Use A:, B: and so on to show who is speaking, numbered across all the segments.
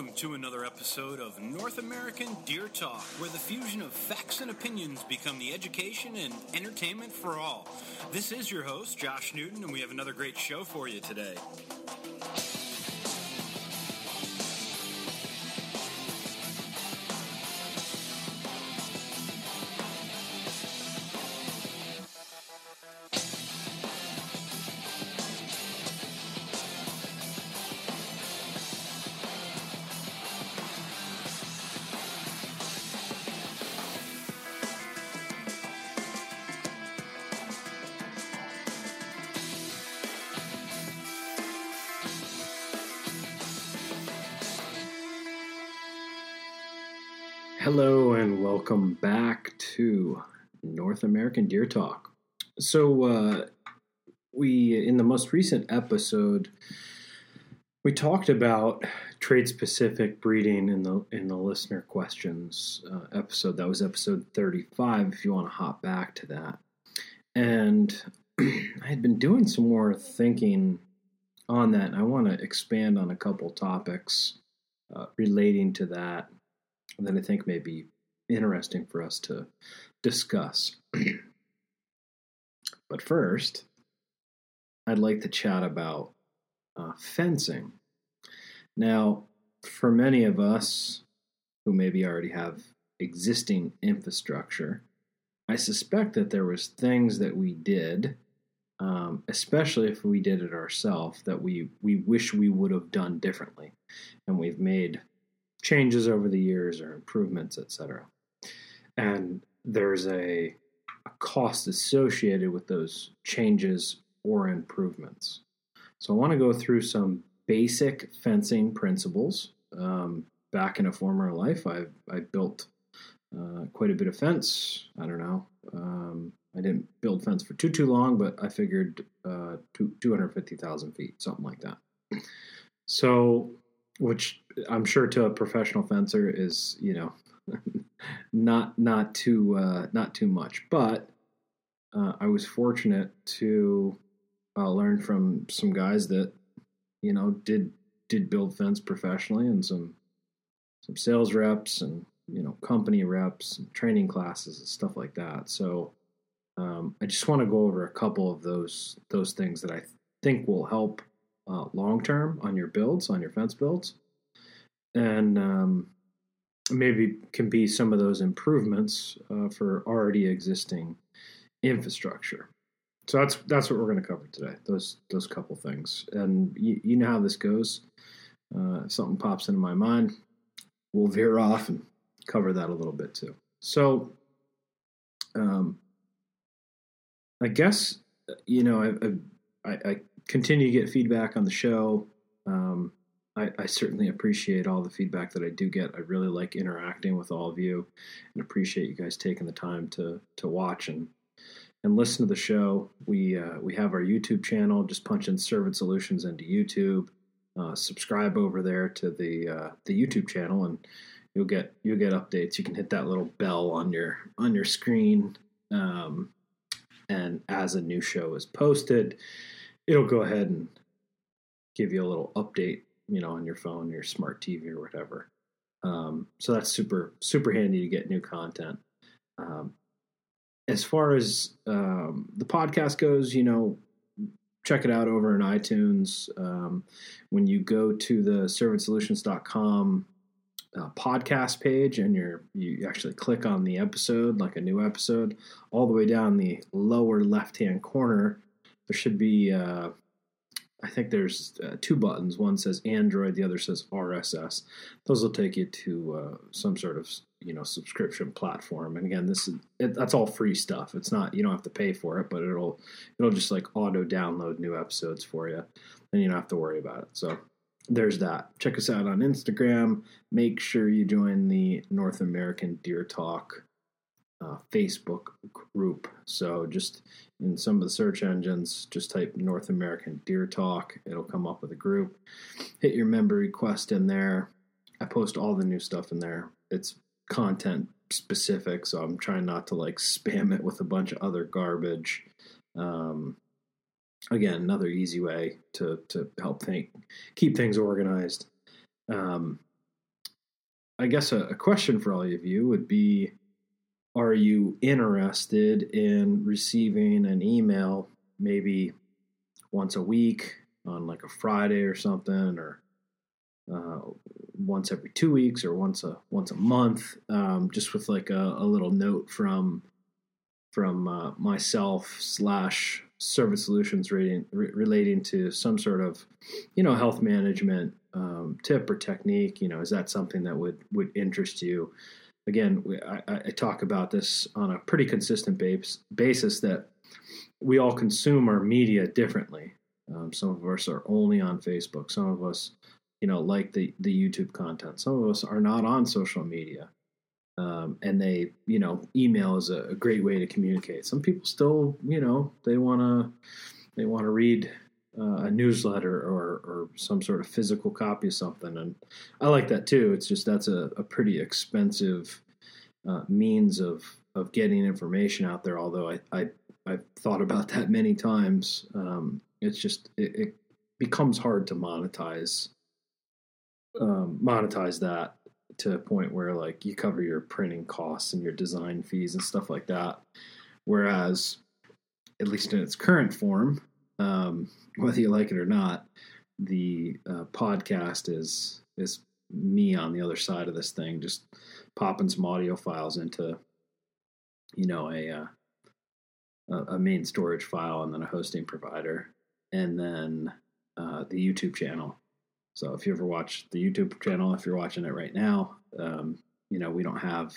A: Welcome to another episode of North American Deer Talk, where the fusion of facts and opinions become the education and entertainment for all. This is your host, Josh Newton, and we have another great show for you today.
B: North American Deer Talk. So, uh, we in the most recent episode we talked about trait specific breeding in the in the listener questions uh, episode. That was episode thirty five. If you want to hop back to that, and I had been doing some more thinking on that, and I want to expand on a couple topics uh, relating to that that I think may be interesting for us to discuss. but first, I'd like to chat about uh, fencing. Now, for many of us who maybe already have existing infrastructure, I suspect that there was things that we did, um, especially if we did it ourselves, that we we wish we would have done differently, and we've made changes over the years or improvements, etc. And there's a, a, cost associated with those changes or improvements. So I want to go through some basic fencing principles. Um, back in a former life, I, I built uh, quite a bit of fence. I don't know. Um, I didn't build fence for too too long, but I figured uh, two, 250,000 feet, something like that. So which I'm sure to a professional fencer is you know not not too uh, not too much, but uh, I was fortunate to uh, learn from some guys that you know did did build fence professionally and some some sales reps and you know company reps and training classes and stuff like that. So um, I just want to go over a couple of those those things that I think will help uh, long term on your builds, on your fence builds, and um, maybe can be some of those improvements uh, for already existing infrastructure. So that's that's what we're going to cover today. Those those couple things, and you, you know how this goes. Uh, if something pops into my mind, we'll veer off and cover that a little bit too. So, um, I guess you know I, I, I continue to get feedback on the show. Um, I, I, certainly appreciate all the feedback that I do get. I really like interacting with all of you, and appreciate you guys taking the time to to watch and and listen to the show. We uh, we have our YouTube channel. Just punch in Servant Solutions into YouTube. Uh, subscribe over there to the uh, the YouTube channel, and you'll get you'll get updates. You can hit that little bell on your on your screen, um, and as a new show is posted, it'll go ahead and give you a little update, you know, on your phone, your smart TV, or whatever. Um, so that's super super handy to get new content. Um, as far as um, the podcast goes, you know, check it out over in iTunes. Um, when you go to the servantsolutions.com uh, podcast page and you're you actually click on the episode like a new episode all the way down the lower left hand corner there should be uh, I think there's uh, two buttons. One says Android, the other says RSS. Those will take you to uh, some sort of you know subscription platform. And again, this is it, that's all free stuff. It's not you don't have to pay for it, but it'll it'll just like auto download new episodes for you, and you don't have to worry about it. So there's that. Check us out on Instagram. Make sure you join the North American Deer Talk uh, Facebook group. So just in some of the search engines, just type North American Deer Talk. It'll come up with a group. Hit your member request in there. I post all the new stuff in there. It's content specific, so I'm trying not to like spam it with a bunch of other garbage. Um, again, another easy way to to help think keep things organized. Um, I guess a, a question for all of you would be Are you interested in receiving an email maybe once a week on like a Friday or something, or uh, once every two weeks or once a once a month, um, just with like a, a, little note from from uh, myself slash Servant Solutions relating, re- relating to some sort of you know health management um, tip or technique. You know, is that something that would would interest you? Again, we, I, I, talk about this on a pretty consistent base, basis that we all consume our media differently. Um, some of us are only on Facebook. Some of us, you know, like the the YouTube content. Some of us are not on social media, um, and they, you know, email is a, a, great way to communicate. Some people still, you know, they want to they want to read uh, a newsletter or or some sort of physical copy of something, and I like that too. It's just that's a, a pretty expensive uh, means of of getting information out there. Although I, I I've thought about that many times. Um, it's just it, it, becomes hard to monetize um, monetize that to a point where like you cover your printing costs and your design fees and stuff like that. Whereas, at least in its current form, um, whether you like it or not, the uh, podcast is is me on the other side of this thing, just popping some audio files into, you know, a uh, a main storage file and then a hosting provider, and then uh, the YouTube channel. So if you ever watch the YouTube channel, if you're watching it right now, um, you know we don't have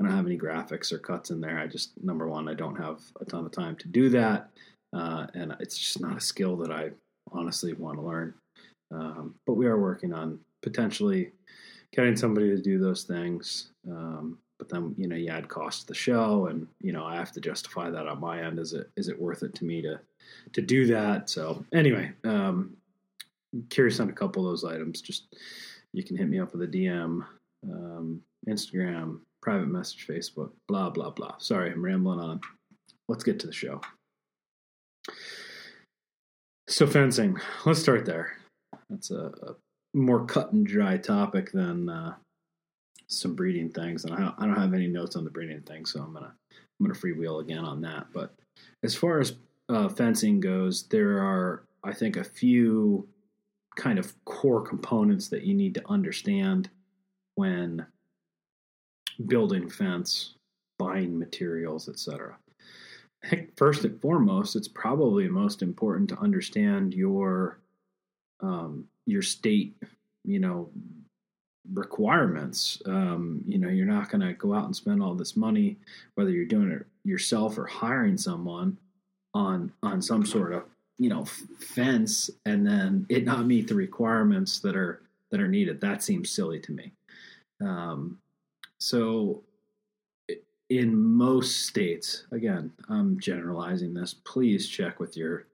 B: I don't have any graphics or cuts in there. I just number one, I don't have a ton of time to do that, uh, and it's just not a skill that I honestly want to learn. Um, but we are working on potentially getting somebody to do those things. Um, but then you know you add cost to the show, and you know I have to justify that on my end. Is it is it worth it to me to to do that? So anyway, um, curious on a couple of those items. Just you can hit me up with a DM, um, Instagram, private message, Facebook, blah blah blah. Sorry, I'm rambling on. Let's get to the show. So fencing, let's start there. That's a, a more cut and dry topic than uh, some breeding things, and I don't, I don't have any notes on the breeding thing, so I'm gonna I'm gonna freewheel again on that. But as far as uh, fencing goes, there are I think a few kind of core components that you need to understand when building fence, buying materials, etc. I think first and foremost, it's probably most important to understand your um, your state, you know, requirements. Um, you know, you're not going to go out and spend all this money, whether you're doing it yourself or hiring someone on on some sort of you know fence, and then it not meet the requirements that are that are needed. That seems silly to me. Um, so, in most states, again, I'm generalizing this. Please check with your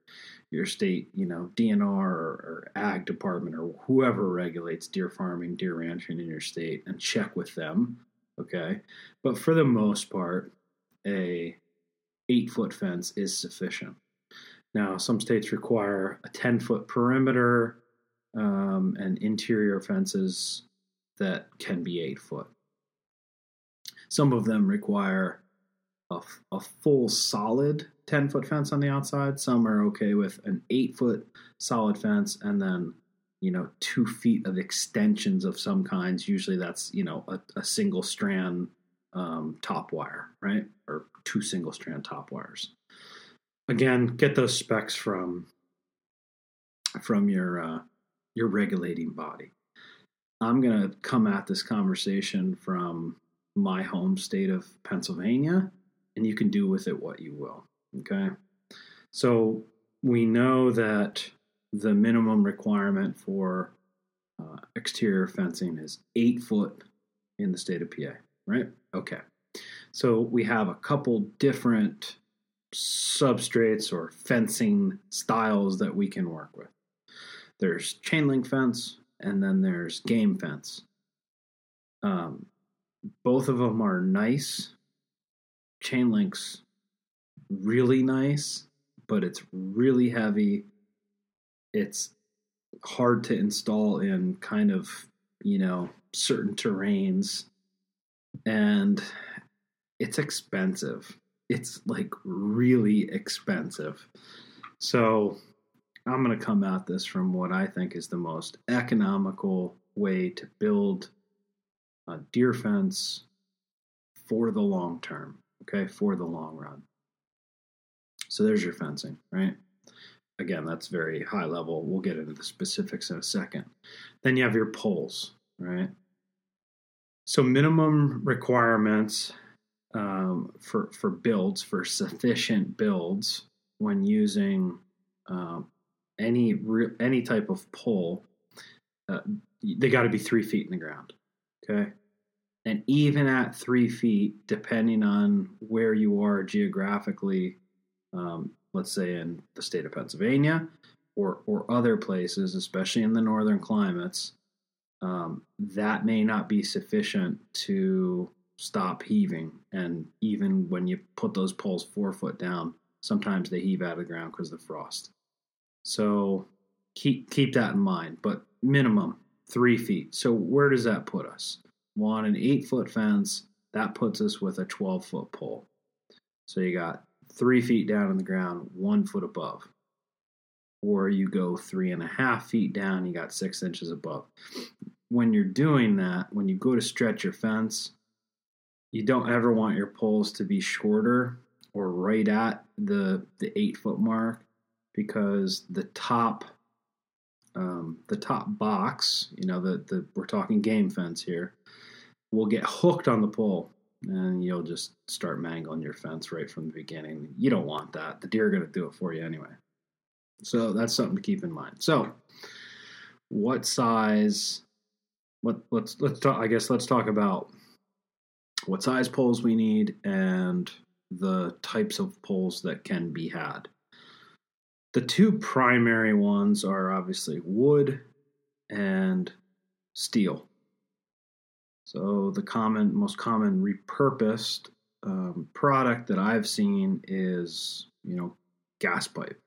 B: your state, you know, DNR or, or, ag department or whoever regulates deer farming, deer ranching in your state and check with them. Okay. But for the most part, a eight foot fence is sufficient. Now, some states require a 10 foot perimeter um, and interior fences that can be eight foot. Some of them require a, a full solid 10 foot fence on the outside. Some are okay with an eight foot solid fence and then, you know, two feet of extensions of some kinds. Usually that's, you know, a, a single strand um, top wire, right? Or two single strand top wires. Again, get those specs from from your uh, your regulating body. I'm going to come at this conversation from my home state of Pennsylvania and you can do with it what you will. Okay. So we know that the minimum requirement for uh, exterior fencing is eight foot in the state of PA, right? Okay. So we have a couple different substrates or fencing styles that we can work with. There's chain link fence and then there's game fence. Um, both of them are nice chain links really nice, but it's really heavy. It's hard to install in kind of you know, certain terrains, and it's expensive. It's like really expensive. So I'm going to come at this from what I think is the most economical way to build a deer fence for the long term, okay, for the long run. So there's your fencing, right? Again, that's very high level. We'll get into the specifics in a second. Then you have your poles, right? So minimum requirements um, for for builds for sufficient builds when using um, any re- any type of pole, uh, they got to be three feet in the ground. Okay, and even at three feet, depending on where you are geographically, um, let's say in the state of Pennsylvania or or other places, especially in the northern climates, um, that may not be sufficient to stop heaving. And even when you put those poles four foot down, sometimes they heave out of the ground because of the frost. So keep keep that in mind. But minimum three feet. So where does that put us? Well, on an eight foot fence, that puts us with a 12 foot pole. So you got three feet down in the ground, one foot above. Or you go three and a half feet down, you got six inches above. When you're doing that, when you go to stretch your fence, you don't ever want your poles to be shorter or right at the the eight foot mark because the top um, the top box, you know, the, the we're talking game fence here, will get hooked on the pole and you'll just start mangling your fence right from the beginning. You don't want that. The deer are going to do it for you anyway. So that's something to keep in mind. So, what size? What let's let's talk. I guess let's talk about what size poles we need and the types of poles that can be had. The two primary ones are obviously wood and steel. So the common, most common repurposed um, product that I've seen is, you know, gas pipe.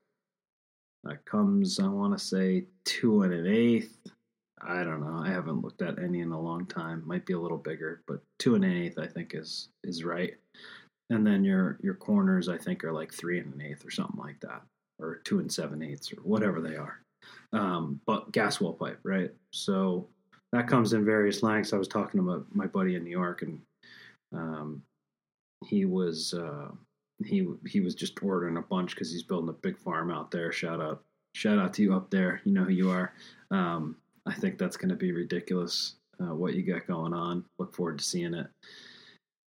B: That comes, I want to say, two and an eighth. I don't know. I haven't looked at any in a long time. Might be a little bigger, but two and an eighth, I think, is is right. And then your your corners, I think, are like three and an eighth or something like that, or two and seven eighths or whatever they are. Um, but gas well pipe, right? So that comes in various lengths. I was talking to my, buddy in New York, and um, he was uh, he he was just ordering a bunch because he's building a big farm out there. Shout out, shout out to you up there. You know who you are. Um, I think that's going to be ridiculous. Uh, what you got going on? Look forward to seeing it.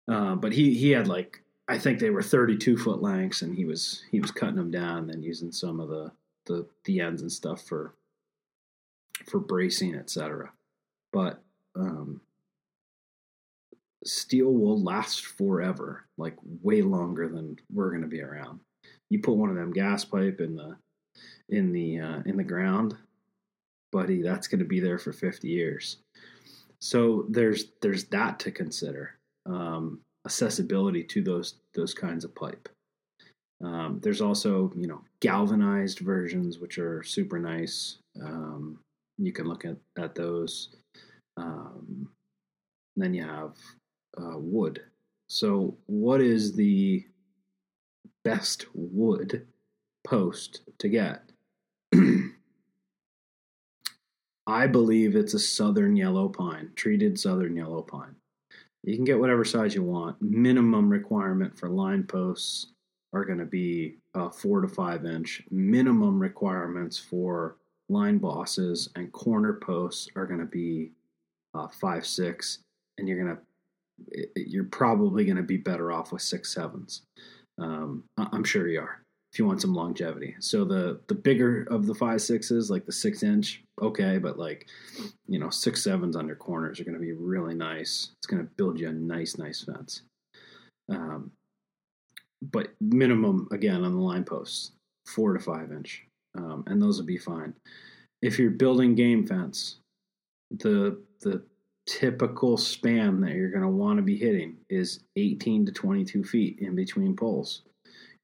B: Uh, but he he had like I think they were 32 foot lengths, and he was he was cutting them down and then using some of the the the ends and stuff for for bracing, etc but um, steel will last forever, like way longer than we're going to be around. You put one of them gas pipe in the in the uh, in the ground, buddy, that's going to be there for 50 years. So there's there's that to consider. Um, accessibility to those those kinds of pipe. Um, there's also you know galvanized versions which are super nice. Um, you can look at at those. Um, then you have uh, wood. So, what is the best wood post to get? I believe it's a southern yellow pine, treated southern yellow pine. You can get whatever size you want. Minimum requirement for line posts are going to be uh, four to five inch. Minimum requirements for line bosses and corner posts are going to be uh, five six, and you're gonna you're probably gonna be better off with six sevens. Um, I'm sure you are if you want some longevity. So the the bigger of the five sixes, like the six inch, okay, but like you know six sevens on your corners are going to be really nice. It's going to build you a nice nice fence. Um, but minimum again on the line posts, four to five inch, um, and those will be fine. If you're building game fence, the the typical span that you're going to want to be hitting is 18 to 22 feet in between poles.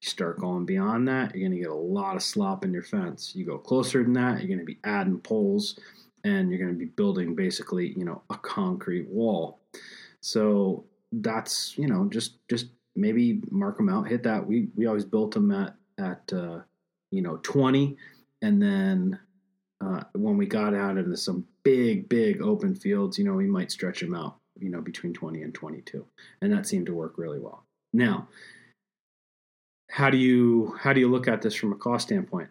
B: You start going beyond that, you're going to get a lot of slop in your fence. You go closer than that, you're going to be adding poles and you're going to be building basically, you know, a concrete wall. So that's you know just just maybe mark them out, hit that. We we always built them at at uh, you know 20, and then uh, when we got out into some big big open fields, you know, we might stretch them out, you know, between 20 and 22, and that seemed to work really well. Now, how do you how do you look at this from a cost standpoint?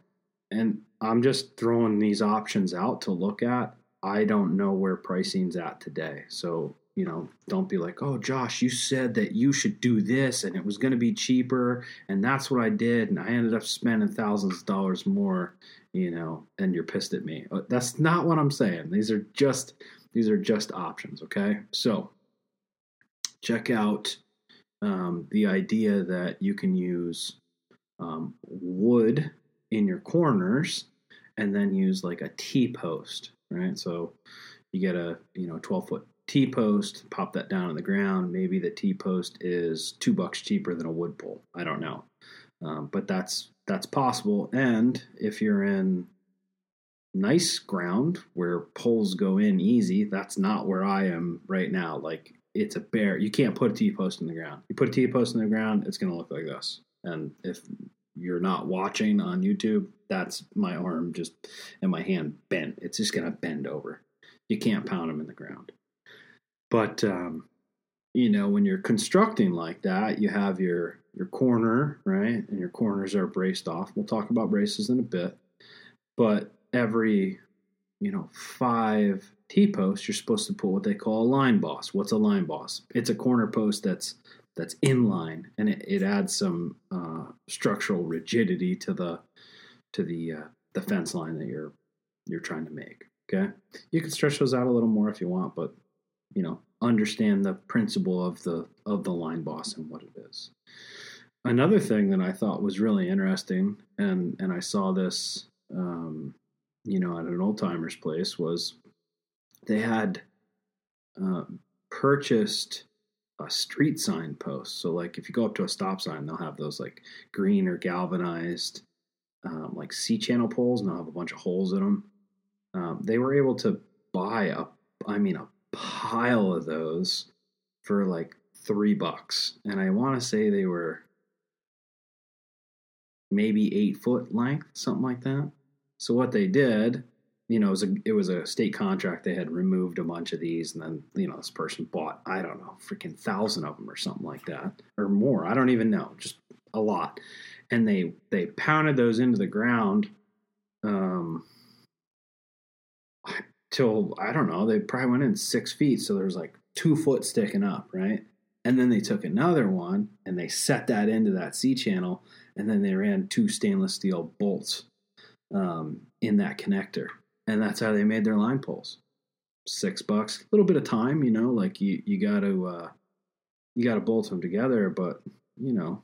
B: And I'm just throwing these options out to look at. I don't know where pricing's at today, so you know, don't be like, oh, Josh, you said that you should do this and it was going to be cheaper. And that's what I did. And I ended up spending thousands of dollars more, you know, and you're pissed at me. Uh, that's not what I'm saying. These are just, these are just options. Okay. So check out um, the idea that you can use um, wood in your corners and then use like a T post, right? So you get a, you know, 12 foot T post, pop that down on the ground. Maybe the T post is two bucks cheaper than a wood pole. I don't know, um, but that's that's possible. And if you're in nice ground where poles go in easy, that's not where I am right now. Like it's a bear. You can't put a T post in the ground. You put a T post in the ground, it's going to look like this. And if you're not watching on YouTube, that's my arm just and my hand bent. It's just going to bend over. You can't pound them in the ground. But um, you know, when you're constructing like that, you have your your corner, right? And your corners are braced off. We'll talk about braces in a bit. But every, you know, five T posts, you're supposed to put what they call a line boss. What's a line boss? It's a corner post that's that's in line, and it, it adds some uh, structural rigidity to the to the uh, the fence line that you're you're trying to make. Okay, you can stretch those out a little more if you want, but you know understand the principle of the of the line boss and what it is. Another thing that I thought was really interesting, and and I saw this, um, you know, at an old timers place was they had uh, purchased a street sign post. So like if you go up to a stop sign, they'll have those like green or galvanized um, like C channel poles, and they'll have a bunch of holes in them. Um, they were able to buy a, I mean, a pile of those for like three bucks. And I want to say they were maybe eight foot length, something like that. So what they did, you know, it was a it was a state contract. They had removed a bunch of these, and then you know this person bought I don't know, freaking thousand of them or something like that, or more. I don't even know, just a lot. And they they pounded those into the ground. Um, till I don't know, they probably went in six feet, so there was like two foot sticking up, right? And then they took another one and they set that into that C channel, and then they ran two stainless steel bolts um, in that connector, and that's how they made their line poles. Six bucks, a little bit of time, you know, like you you got to uh, you got to bolt them together, but you know,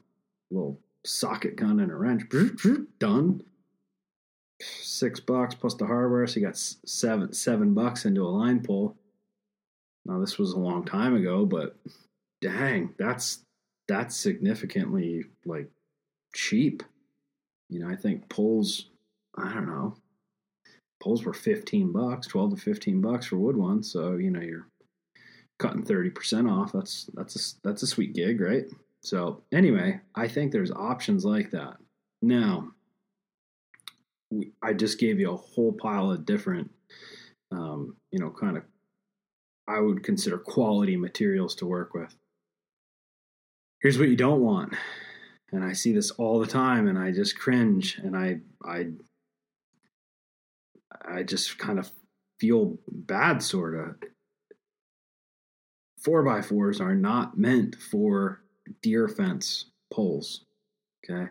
B: little socket gun and a wrench, done six bucks plus the hardware, so you got seven seven bucks into a line pull. Now this was a long time ago, but dang, that's that's significantly like cheap. You know, I think pulls, I don't know, pulls were fifteen bucks, twelve to fifteen bucks for wood ones. So you know you're cutting thirty percent off. That's that's a that's a sweet gig, right? So anyway, I think there's options like that. Now, we, I just gave you a whole pile of different, um, you know, kind of, I would consider quality materials to work with. Here's what you don't want. And I see this all the time and I just cringe and I, I, I just kind of feel bad, sort of. Four by fours are not meant for deer fence poles. Okay.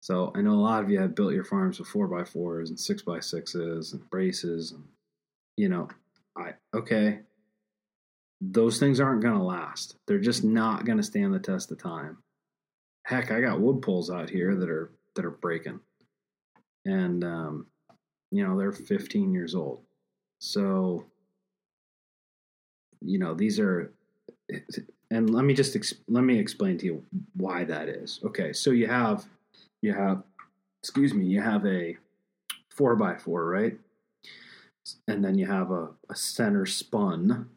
B: So I know a lot of you have built your farms with four by fours and six by sixes and braces, and you know, I okay. Those things aren't going to last. They're just not going to stand the test of time. Heck, I got wood poles out here that are that are breaking, and um, you know they're 15 years old. So you know these are and let me just let me explain to you why that is. Okay, so you have you have, excuse me, you have a four by four, right? and then you have a, a center spun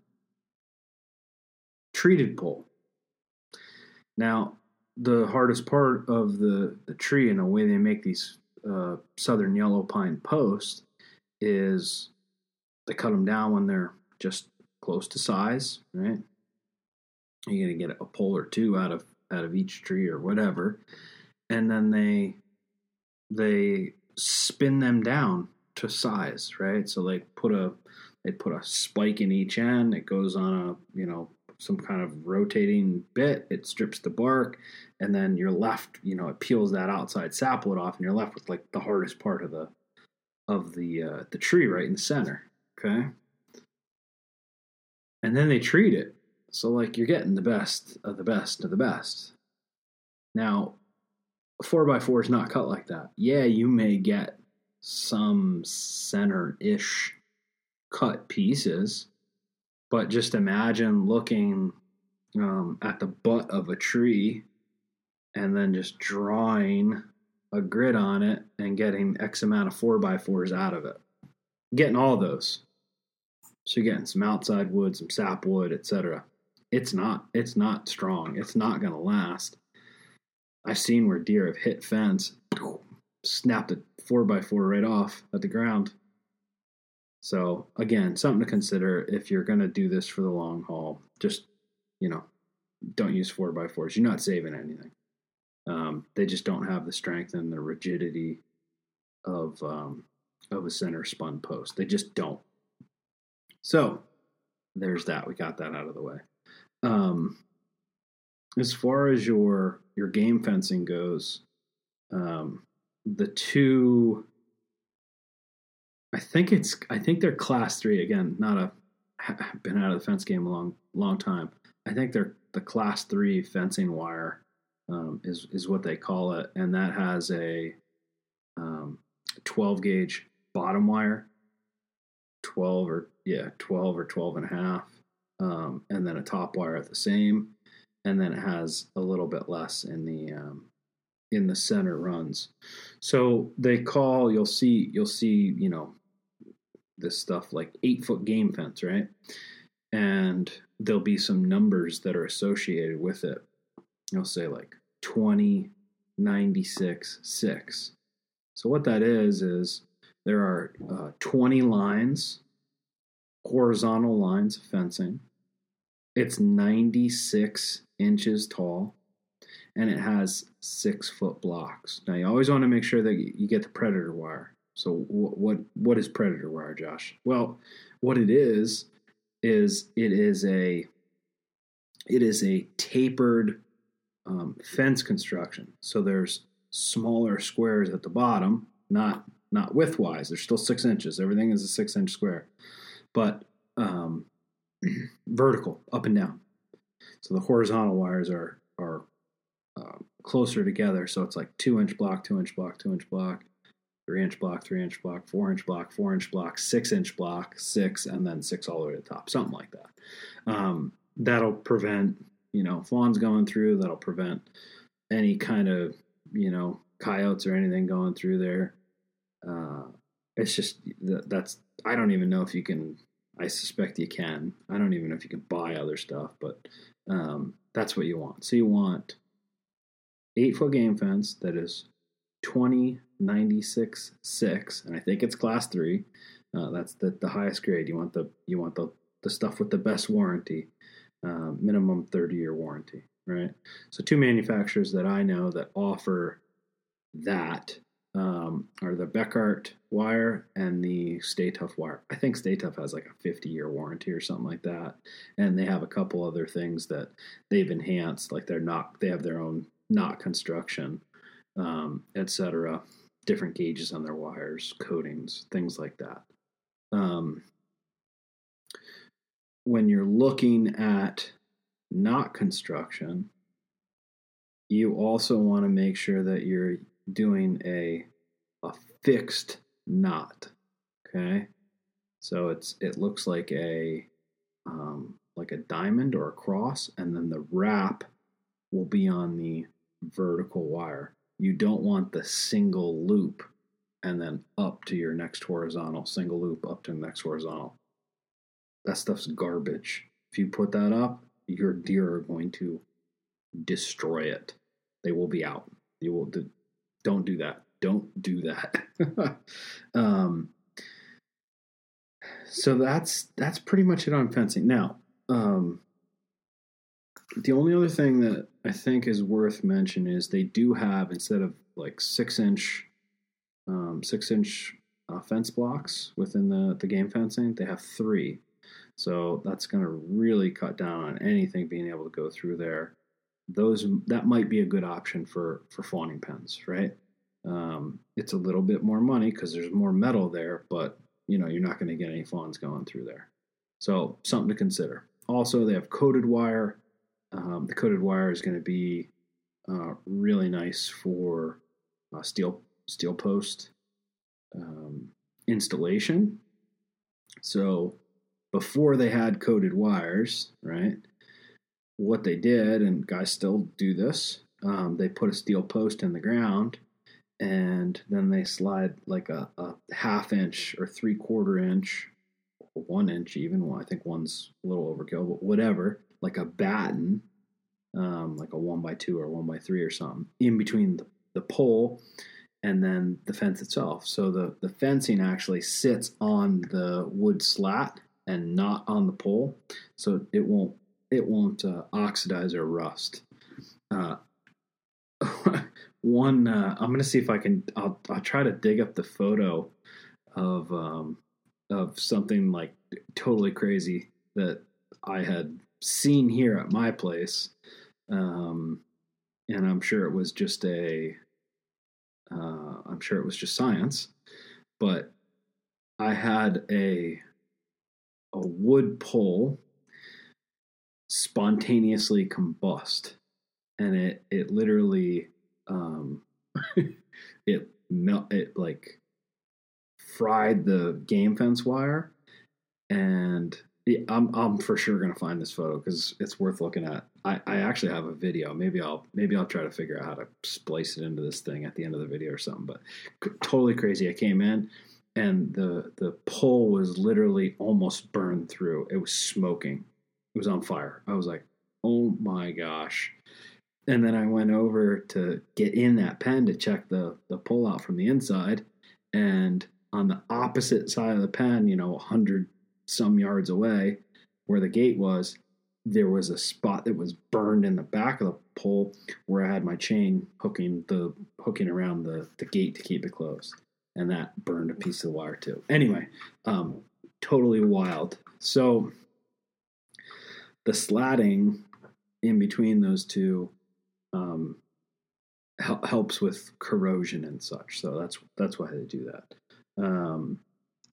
B: treated pole. Now, the hardest part of the, the tree and the way they make these uh, southern yellow pine post is they cut them down when they're just close to size, right? You're gonna get a pole or two out of out of each tree or whatever, and then they they spin them down to size, right? So they put a they put a spike in each end. It goes on a you know some kind of rotating bit. It strips the bark, and then you're left. You know, it peels that outside sapwood off, and you're left with like the hardest part of the of the uh, the tree right in the center. Okay, and then they treat it. So like you're getting the best of the best of the best. Now, four by four is not cut like that. Yeah, you may get some center ish cut pieces, but just imagine looking um, at the butt of a tree and then just drawing a grid on it and getting X amount of four by fours out of it. Getting all those. So you're getting some outside wood, some sapwood, etc. It's not it's not strong. It's not gonna last. I've seen where deer have hit fence, snapped a four by four right off at the ground. So again, something to consider if you're going to do this for the long haul. Just you know, don't use four by fours. You're not saving anything. Um, they just don't have the strength and the rigidity of um, of a center spun post. They just don't. So there's that. We got that out of the way. Um, as far as your your game fencing goes, um, the two I think it's I think they're class three again. Not a been out of the fence game a long long time. I think they're the class three fencing wire um, is is what they call it, and that has a um, 12 gauge bottom wire, 12 or yeah 12 or 12 and a half, um, and then a top wire at the same, and then it has a little bit less in the um, in the center runs. So they call you'll see you'll see you know this stuff like eight foot game fence, right? And there'll be some numbers that are associated with it. You'll say like 20, 96, 6. So what that is, is there are uh, 20 lines, horizontal lines of fencing. It's 96 inches tall and it has six foot blocks. Now you always want to make sure that you get the predator wire. So what what is predator wire, Josh? Well, what it is is it is a it is a tapered um, fence construction. So there's smaller squares at the bottom, not not widthwise. They're still six inches. Everything is a six inch square, but um, vertical, up and down. So the horizontal wires are are uh, closer together. So it's like two inch block, two inch block, two inch block, three inch block, three inch block, four inch block, four inch block, six inch block, six, and then six all the way to the top, something like that. Um, that'll prevent, you know, fawns going through. That'll prevent any kind of, you know, coyotes or anything going through there. Uh, it's just that's I don't even know if you can. I suspect you can. I don't even know if you can buy other stuff, but um, that's what you want. So you want eight foot game fence that is 20 96 6 and i think it's class 3 uh, that's the, the highest grade you want the you want the, the stuff with the best warranty uh, minimum 30 year warranty right so two manufacturers that i know that offer that um, are the Bekaert wire and the Stay-Tuff wire. I think Stay-Tuff has like a 50 year warranty or something like that. And they have a couple other things that they've enhanced, like they're not, they have their own knot construction um, etc. Different gauges on their wires, coatings, things like that. Um, when you're looking at knot construction, you also want to make sure that you're doing a a fixed knot. Okay, so it's it looks like a um, like a diamond or a cross, and then the wrap will be on the vertical wire you don't want the single loop and then up to your next horizontal, single loop up to the next horizontal. That stuff's garbage. If you put that up, your deer are going to destroy it. They will be out. You will do, don't do that. Don't do that. um, so that's that's pretty much it on fencing. Now, um, the only other thing that I think is worth mention is they do have instead of like six inch, um, six inch uh, fence blocks within the the game fencing, they have three. So that's going to really cut down on anything being able to go through there. Those that might be a good option for for fawning pens, right? Um, it's a little bit more money because there's more metal there, but you know you're not going to get any fawns going through there. So something to consider. Also, they have coated wire. Um, the coated wire is going to be uh, really nice for uh, steel steel post um, installation. So before they had coated wires, right? What they did, and guys still do this, um, they put a steel post in the ground and then they slide like a, a half inch or three quarter inch, or one inch even. Well, I think one's a little overkill, but whatever, like a batten, um, like a one by two or one by three or something, in between the, the pole and then the fence itself. So the, the fencing actually sits on the wood slat and not on the pole, so it won't it won't uh, oxidize or rust. Uh, one uh, i'm gonna see if i can I'll, I'll try to dig up the photo of um of something like totally crazy that i had seen here at my place um and i'm sure it was just a uh, i'm sure it was just science but i had a a wood pole spontaneously combust and it it literally um, it melt it like fried the game fence wire, and it, I'm I'm for sure gonna find this photo because it's worth looking at. I, I actually have a video. Maybe I'll maybe I'll try to figure out how to splice it into this thing at the end of the video or something. But totally crazy. I came in and the the pole was literally almost burned through. It was smoking. It was on fire. I was like, oh my gosh. And then I went over to get in that pen to check the, the pull out from the inside. And on the opposite side of the pen, you know, 100 some yards away, where the gate was, there was a spot that was burned in the back of the pole where I had my chain hooking the hooking around the, the gate to keep it closed. And that burned a piece of the wire too. Anyway, um, totally wild. So the slatting in between those two um, hel- helps with corrosion and such. So that's that's why they do that, um,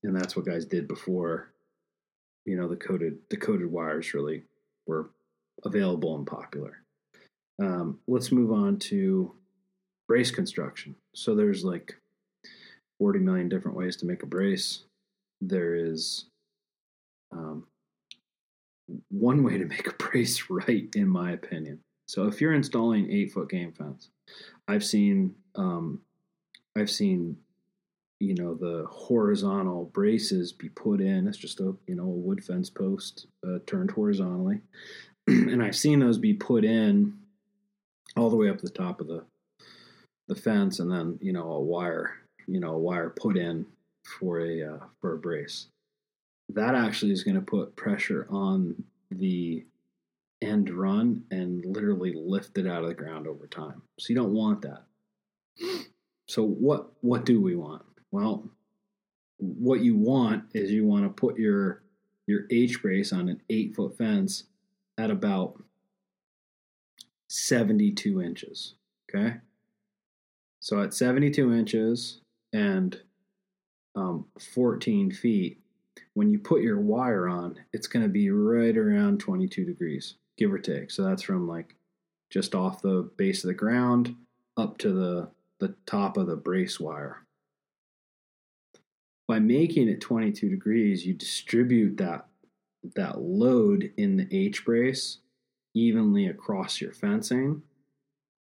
B: and that's what guys did before. You know, the coated the coated wires really were available and popular. Um, let's move on to brace construction. So there's like 40 million different ways to make a brace. There is um, one way to make a brace right, in my opinion, so if you're installing eight foot game fence, I've seen um, I've seen you know the horizontal braces be put in. It's just a you know a wood fence post uh, turned horizontally, and I've seen those be put in all the way up the top of the the fence, and then you know a wire you know a wire put in for a uh, for a brace. That actually is going to put pressure on the end run and literally lift it out of the ground over time. So you don't want that. So what what do we want? Well, what you want is you want to put your your H brace on an eight foot fence at about 72 inches. Okay. So at 72 inches and um, 14 feet, when you put your wire on, it's going to be right around 22 degrees give or take. So that's from like just off the base of the ground up to the the top of the brace wire. By making it 22 degrees, you distribute that that load in the H brace evenly across your fencing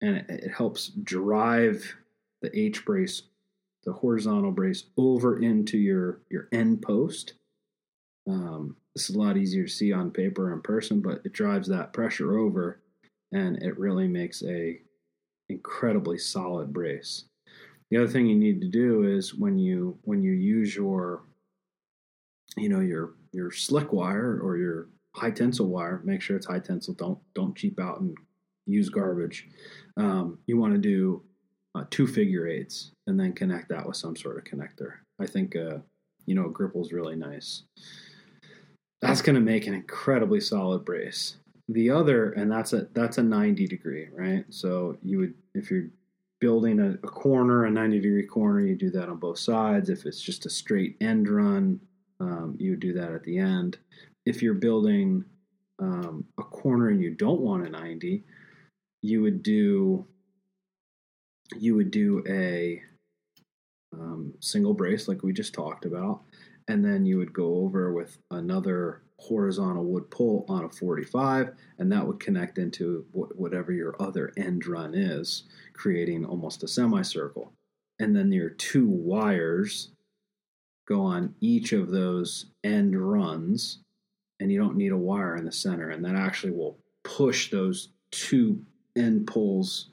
B: and it, it helps drive the H brace the horizontal brace over into your your end post. Um, this is a lot easier to see on paper in person, but it drives that pressure over, and it really makes a incredibly solid brace. The other thing you need to do is when you when you use your you know your your slick wire or your high tensile wire, make sure it's high tensile. Don't don't cheap out and use garbage. Um, you want to do uh, two figure eights and then connect that with some sort of connector. I think uh, you know gripple is really nice. That's going to make an incredibly solid brace. The other, and that's a that's a 90 degree, right? So you would if you're building a, a corner, a 90 degree corner, you do that on both sides. If it's just a straight end run, um, you would do that at the end. If you're building um, a corner and you don't want a 90, you would do you would do a um, single brace like we just talked about, and then you would go over with another horizontal wood pull on a 45, and that would connect into whatever your other end run is, creating almost a semicircle. And then your two wires go on each of those end runs, and you don't need a wire in the center, and that actually will push those two end pulls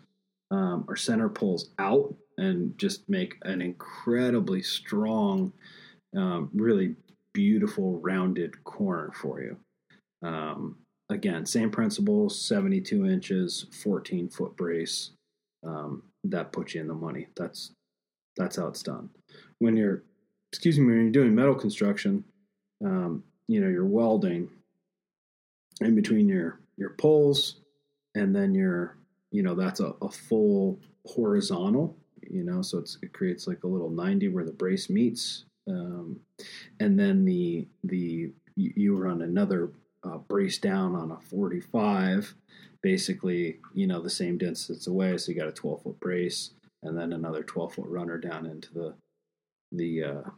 B: um, or center pulls out and just make an incredibly strong, um, really beautiful rounded corner for you. Um, again, same principle 72 inches, 14 foot brace. Um, that puts you in the money. That's that's how it's done. When you're excuse me, when you're doing metal construction, um, you know, you're welding in between your your poles and then your you know that's a, a full horizontal you know so it creates like a little 90 where the brace meets um, and then the the you run another uh, brace down on a 45 basically you know the same distance away so you got a 12 foot brace and then another 12 foot runner down into the the uh,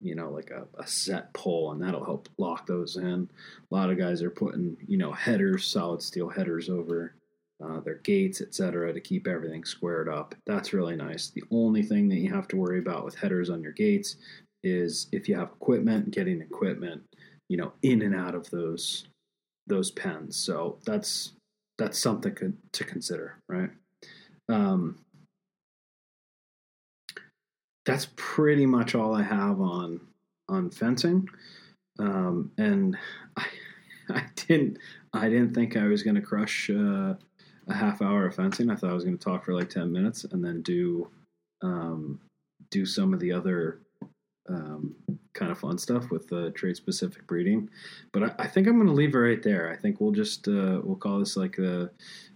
B: you know like a, a set pull and that'll help lock those in a lot of guys are putting you know headers solid steel headers over uh, their gates, etc., to keep everything squared up. That's really nice. The only thing that you have to worry about with headers on your gates is if you have equipment, getting equipment, you know, in and out of those those pens. So that's that's something to consider, right? Um, that's pretty much all I have on on fencing, um, and I, I didn't I didn't think I was going to crush uh, a half hour of fencing. I thought I was going to talk for like ten minutes and then do um, do some of the other um, kind of fun stuff with the trait specific breeding. But I, I think I'm going to leave it right there. I think we'll just uh, we'll call this like the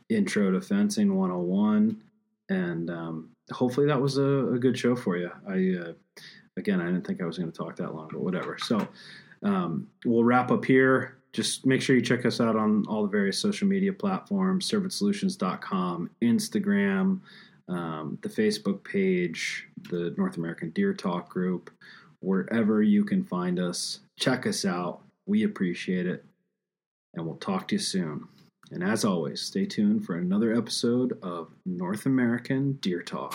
B: intro to fencing 101, and um, hopefully that was a, a, good show for you. I uh, again I didn't think I was going to talk that long, but whatever. So um, we'll wrap up here just make sure you check us out on all the various social media platforms servantsolutions.com, instagram um, the facebook page the north american deer talk group wherever you can find us. Check us out. We appreciate it. And we'll talk to you soon. And as always stay tuned for another episode of north american deer talk